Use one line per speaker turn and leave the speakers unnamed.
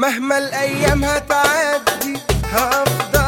مهما الأيام هتعدي هفضل